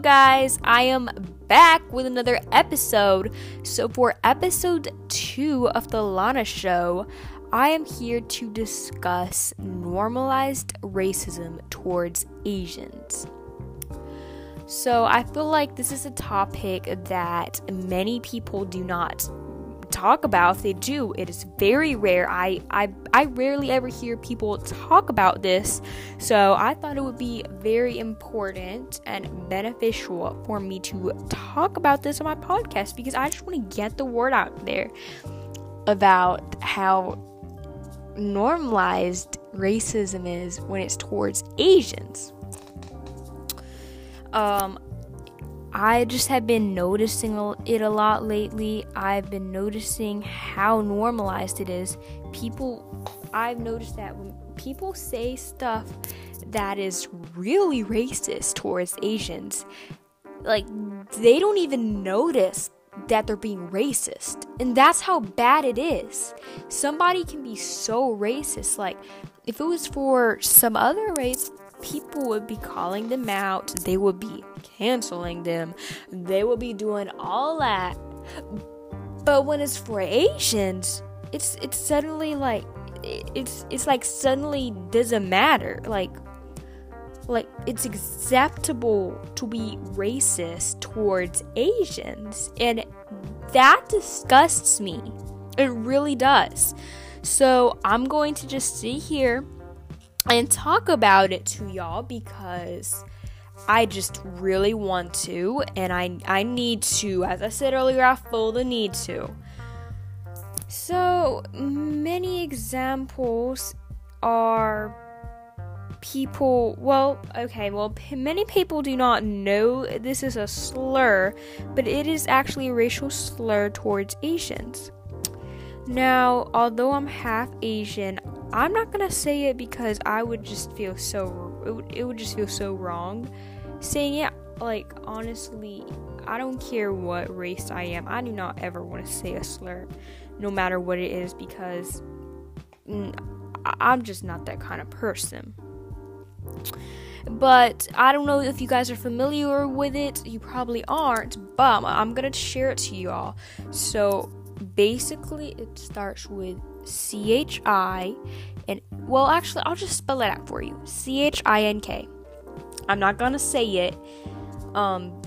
Guys. I am back with another episode. So, for episode two of The Lana Show, I am here to discuss normalized racism towards Asians. So, I feel like this is a topic that many people do not talk about. If they do, it is very rare. I, I I rarely ever hear people talk about this. So I thought it would be very important and beneficial for me to talk about this on my podcast because I just want to get the word out there about how normalized racism is when it's towards Asians. Um, I just have been noticing it a lot lately. I've been noticing how normalized it is. People, I've noticed that when people say stuff that is really racist towards Asians, like they don't even notice that they're being racist. And that's how bad it is. Somebody can be so racist. Like, if it was for some other race, people would be calling them out, they would be canceling them, they would be doing all that. But when it's for Asians, it's it's suddenly like it's it's like suddenly doesn't matter. Like like it's acceptable to be racist towards Asians and that disgusts me. It really does. So I'm going to just sit here and talk about it to y'all because I just really want to and I I need to. As I said earlier, I feel the need to. So, many examples are people, well, okay, well, many people do not know this is a slur, but it is actually a racial slur towards Asians. Now, although I'm half Asian, I'm not gonna say it because I would just feel so it would, it would just feel so wrong saying it. Like honestly, I don't care what race I am. I do not ever want to say a slur, no matter what it is, because mm, I'm just not that kind of person. But I don't know if you guys are familiar with it. You probably aren't, but I'm gonna share it to y'all. So basically, it starts with C H I and well, actually, I'll just spell it out for you. C H I N K. I'm not gonna say it, um,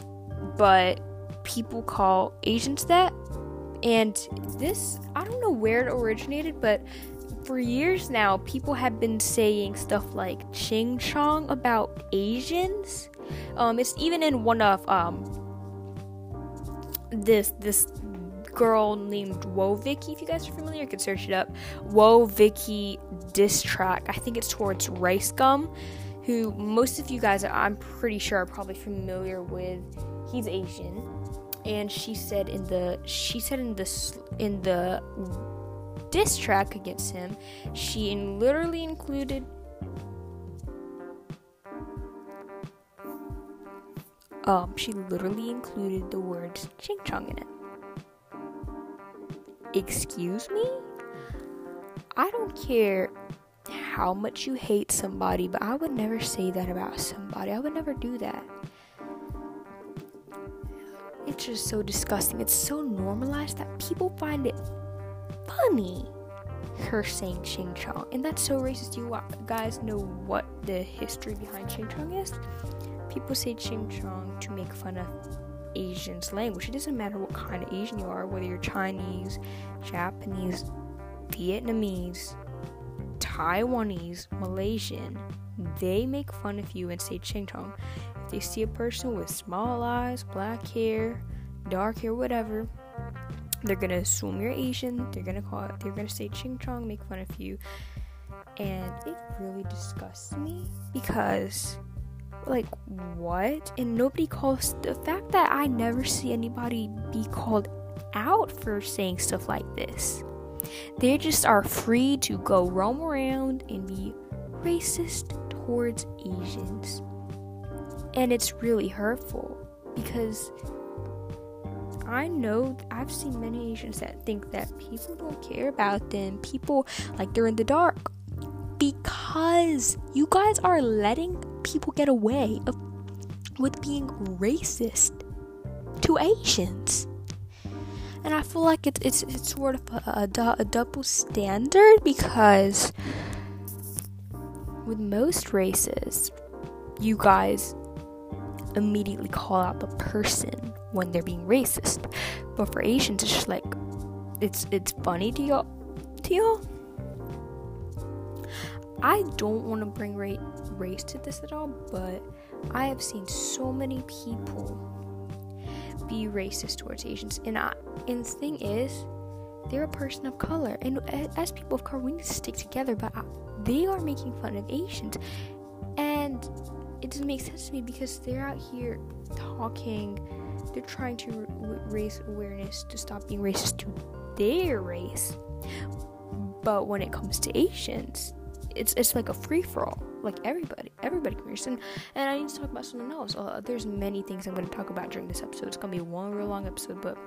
but people call Asians that. And this, I don't know where it originated, but for years now, people have been saying stuff like ching chong about Asians. Um, it's even in one of um this this girl named Woah Vicky. If you guys are familiar, you can search it up. Woah Vicky diss track. I think it's towards Rice Gum, who most of you guys, I'm pretty sure, are probably familiar with. He's Asian, and she said in the she said in the in the diss track against him, she literally included. Um, she literally included the words ching chong in it. Excuse me? I don't care how much you hate somebody, but I would never say that about somebody. I would never do that. It's just so disgusting. It's so normalized that people find it funny. Her saying Ching Chong. And that's so racist. You guys know what the history behind Ching Chong is? People say Ching Chong to make fun of Asian's language. It doesn't matter what kind of Asian you are, whether you're Chinese, Japanese, Vietnamese, Taiwanese, Malaysian. They make fun of you and say ching chong. If they see a person with small eyes, black hair, dark hair, whatever, they're gonna assume you're Asian. They're gonna call it. They're gonna say ching chong, make fun of you, and it really disgusts me because like what? And nobody calls the fact that i never see anybody be called out for saying stuff like this. They just are free to go roam around and be racist towards asians. And it's really hurtful because I know I've seen many Asians that think that people don't care about them. People like they're in the dark because you guys are letting people get away of with being racist to Asians. And I feel like it's it's, it's sort of a, a, a double standard because with most races, you guys immediately call out the person when they're being racist. But for Asians, it's just like it's it's funny to y'all. To y'all. I don't want to bring ra- race to this at all, but I have seen so many people be racist towards Asians, and I, and the thing is, they're a person of color, and as people of color, we need to stick together. But I, they are making fun of Asians, and it doesn't make sense to me because they're out here talking. They're trying to raise awareness to stop being racist to their race, but when it comes to Asians, it's it's like a free for all. Like everybody, everybody can understand. And I need to talk about something else. Uh, there's many things I'm going to talk about during this episode. It's going to be one real long episode, but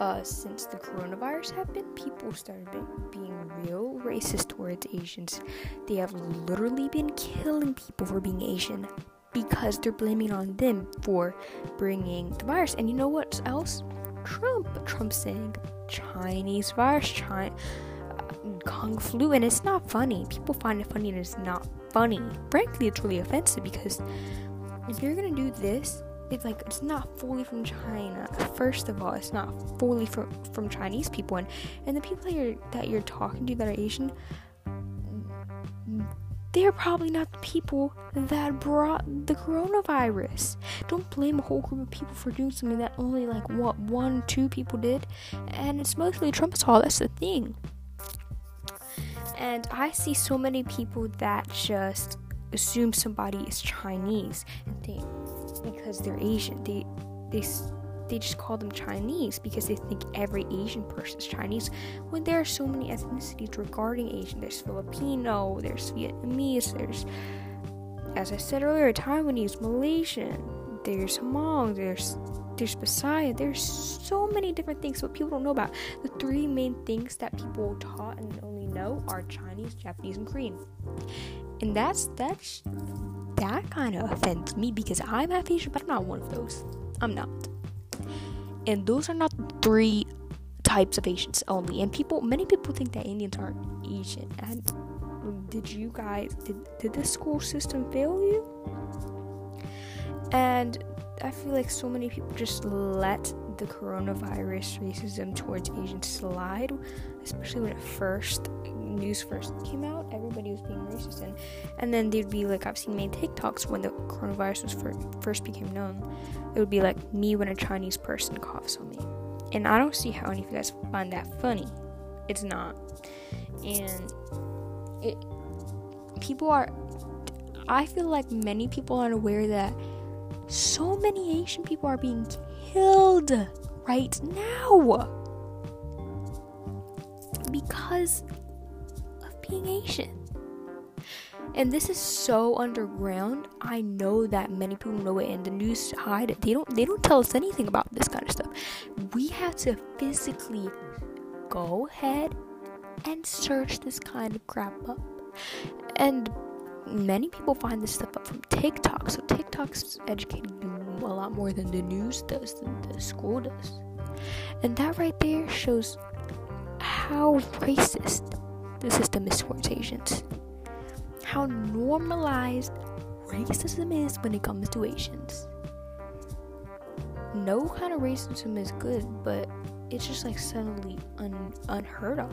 uh, since the coronavirus happened, people started be- being real racist towards Asians. They have literally been killing people for being Asian because they're blaming on them for bringing the virus. And you know what else? Trump. Trump saying Chinese virus, China kung flu and it's not funny people find it funny and it's not funny frankly it's really offensive because if you're gonna do this it's like it's not fully from china first of all it's not fully from from chinese people and and the people that you're that you're talking to that are asian they're probably not the people that brought the coronavirus. Don't blame a whole group of people for doing something that only like what one, two people did, and it's mostly Trump's fault. That's the thing. And I see so many people that just assume somebody is Chinese and think because they're Asian, they they they just call them Chinese because they think every Asian person is Chinese. When there are so many ethnicities regarding Asian, there's Filipino, there's Vietnamese, there's as I said earlier, Taiwanese, Malaysian, there's Hmong, there's there's Messiah. There's so many different things what people don't know about. The three main things that people taught and know are Chinese, Japanese, and Korean. And that's that's that kind of offends me because I'm half Asian, but I'm not one of those. I'm not. And those are not three types of Asians only. And people, many people think that Indians aren't Asian. And did you guys did did the school system fail you? And I feel like so many people just let the coronavirus racism towards Asians slide, especially when it first news first came out. Everybody was being racist, and and then they'd be like, I've seen many TikToks when the coronavirus was first, first became known. It would be like me when a Chinese person coughs on me, and I don't see how any of you guys find that funny. It's not, and it people are. I feel like many people aren't aware that so many Asian people are being killed right now because of being Asian. And this is so underground. I know that many people know it and the news hide it. They don't they don't tell us anything about this kind of stuff. We have to physically go ahead and search this kind of crap up. And many people find this stuff up from TikTok. So TikTok's educating you a lot more than the news does, than the school does. And that right there shows how racist the system is towards Asians. How normalized racism is when it comes to Asians. No kind of racism is good, but it's just like suddenly un- unheard of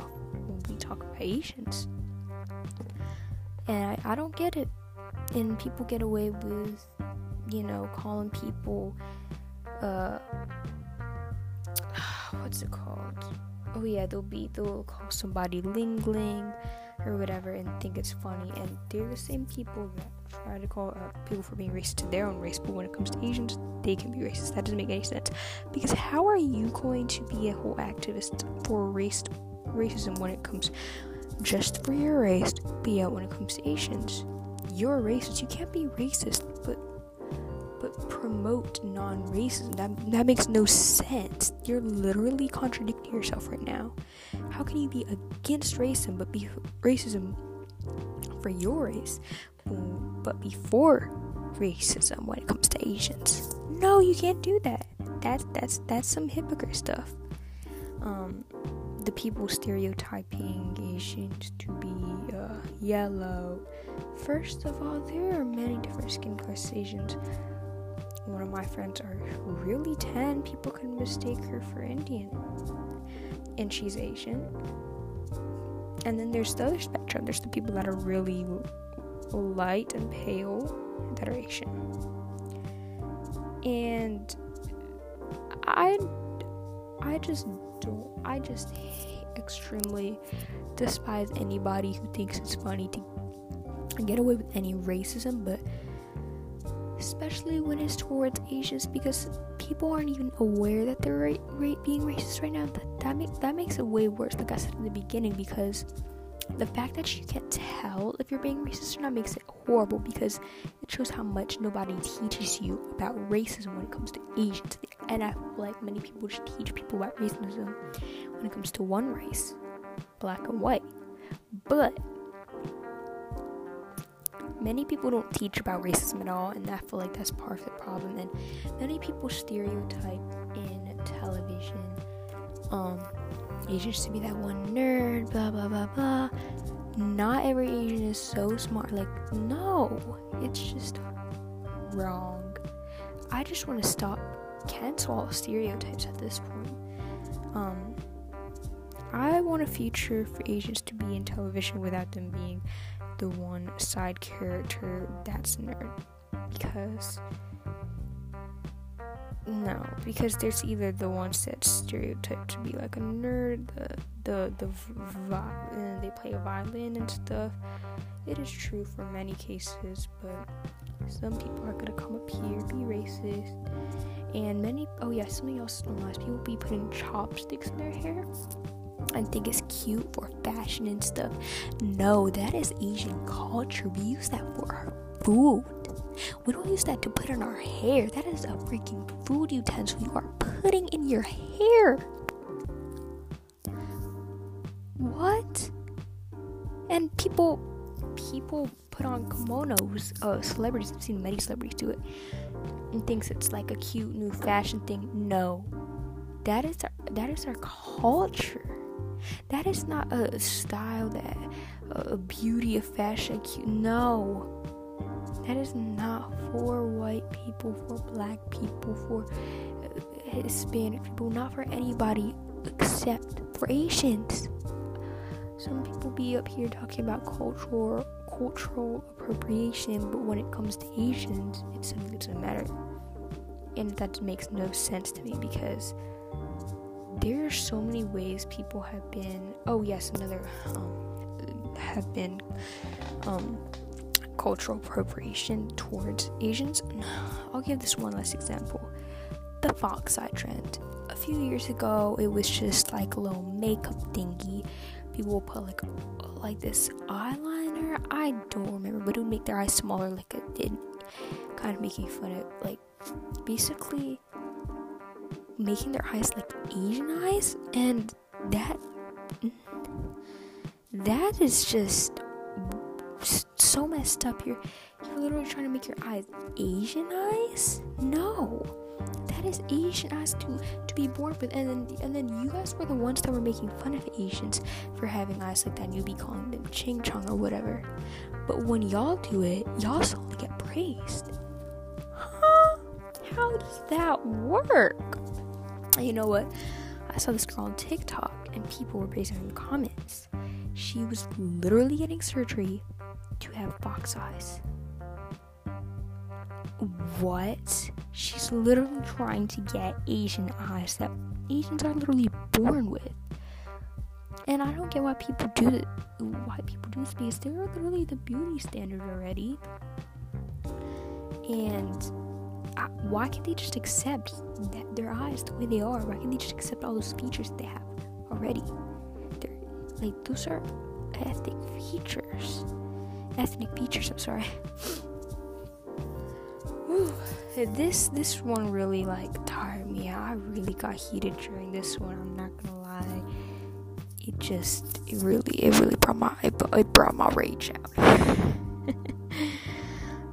when we talk about Asians and I, I don't get it. And people get away with, you know, calling people, uh, what's it called? Oh yeah, they'll be they'll call somebody ling ling or whatever and think it's funny, and they're the same people that try to call uh, people for being racist to their own race, but when it comes to Asians, they can be racist. That doesn't make any sense because how are you going to be a whole activist for race racism when it comes just for your race, but yet when it comes to Asians, you're racist. You can't be racist, but promote non-racism. That that makes no sense. You're literally contradicting yourself right now. How can you be against racism but be racism for your race, but before racism when it comes to Asians. No, you can't do that. That's that's that's some hypocrite stuff. Um, the people stereotyping Asians to be uh, yellow. First of all, there are many different skin colors Asians. One of my friends are really tan. People can mistake her for Indian, and she's Asian. And then there's the other spectrum. There's the people that are really light and pale that are Asian. And I I just don't I just extremely despise anybody who thinks it's funny to get away with any racism, but especially when it's towards Asians because people aren't even aware that they're ra- ra- being racist right now. That that, make, that makes it way worse, like I said in the beginning, because the fact that you can't tell if you're being racist or not makes it horrible because it shows how much nobody teaches you about racism when it comes to Asians. And I feel like many people just teach people about racism when it comes to one race, black and white. But many people don't teach about racism at all, and I feel like that's part of the problem. And many people stereotype in television, um, Asians to be that one nerd, blah blah blah blah. Not every Asian is so smart. Like, no, it's just wrong. I just want to stop cancel all stereotypes at this point. Um, I want a future for Asians to be in television without them being the one side character that's nerd. Because no because there's either the ones that stereotype to be like a nerd the the the vi- and they play violin and stuff. It is true for many cases but some people are gonna come up here be racist and many oh yeah something else normalized people be putting chopsticks in their hair I think it's cute for fashion and stuff. No, that is Asian culture. We use that for our food. We don't use that to put in our hair. That is a freaking food utensil you are putting in your hair. What? And people people put on kimonos. Uh, celebrities, I've seen many celebrities do it, and thinks it's like a cute new fashion thing. No, that is our, that is our culture. That is not a style that a beauty of fashion cute. No. That is not for white people, for black people, for uh, Hispanic people, not for anybody except for Asians. Some people be up here talking about cultural cultural appropriation, but when it comes to Asians, it's something that doesn't matter. And that makes no sense to me because there are so many ways people have been oh yes another um, have been um, cultural appropriation towards asians. I'll give this one last example. The fox eye trend. A few years ago it was just like a little makeup thingy. People will put like like this eyeliner. I don't remember but it would make their eyes smaller like it did kind of making fun of like basically making their eyes like Asian eyes, and that that is just so messed up. You're you're literally trying to make your eyes Asian eyes. No, that is Asian eyes to to be born with, and then and then you guys were the ones that were making fun of Asians for having eyes like that. and You'd be calling them ching chong or whatever. But when y'all do it, y'all suddenly get praised. Huh? How does that work? You know what? I saw this girl on TikTok and people were praising her in the comments. She was literally getting surgery to have fox eyes. What? She's literally trying to get Asian eyes that Asians are literally born with. And I don't get why people do this. Why people do this because they're literally the beauty standard already. And why can't they just accept that their eyes the way they are? Why can't they just accept all those features they have already? They're like those are ethnic features. Ethnic features. I'm sorry. this this one really like tired me out. I really got heated during this one. I'm not gonna lie. It just it really it really brought my it, it brought my rage out.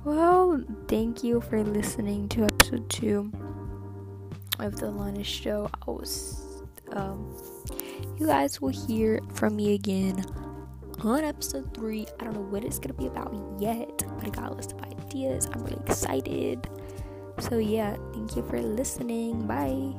Well, thank you for listening to episode two of the Lana Show. I was, um, you guys will hear from me again on episode three. I don't know what it's gonna be about yet, but I got a list of ideas. I'm really excited. So yeah, thank you for listening. Bye.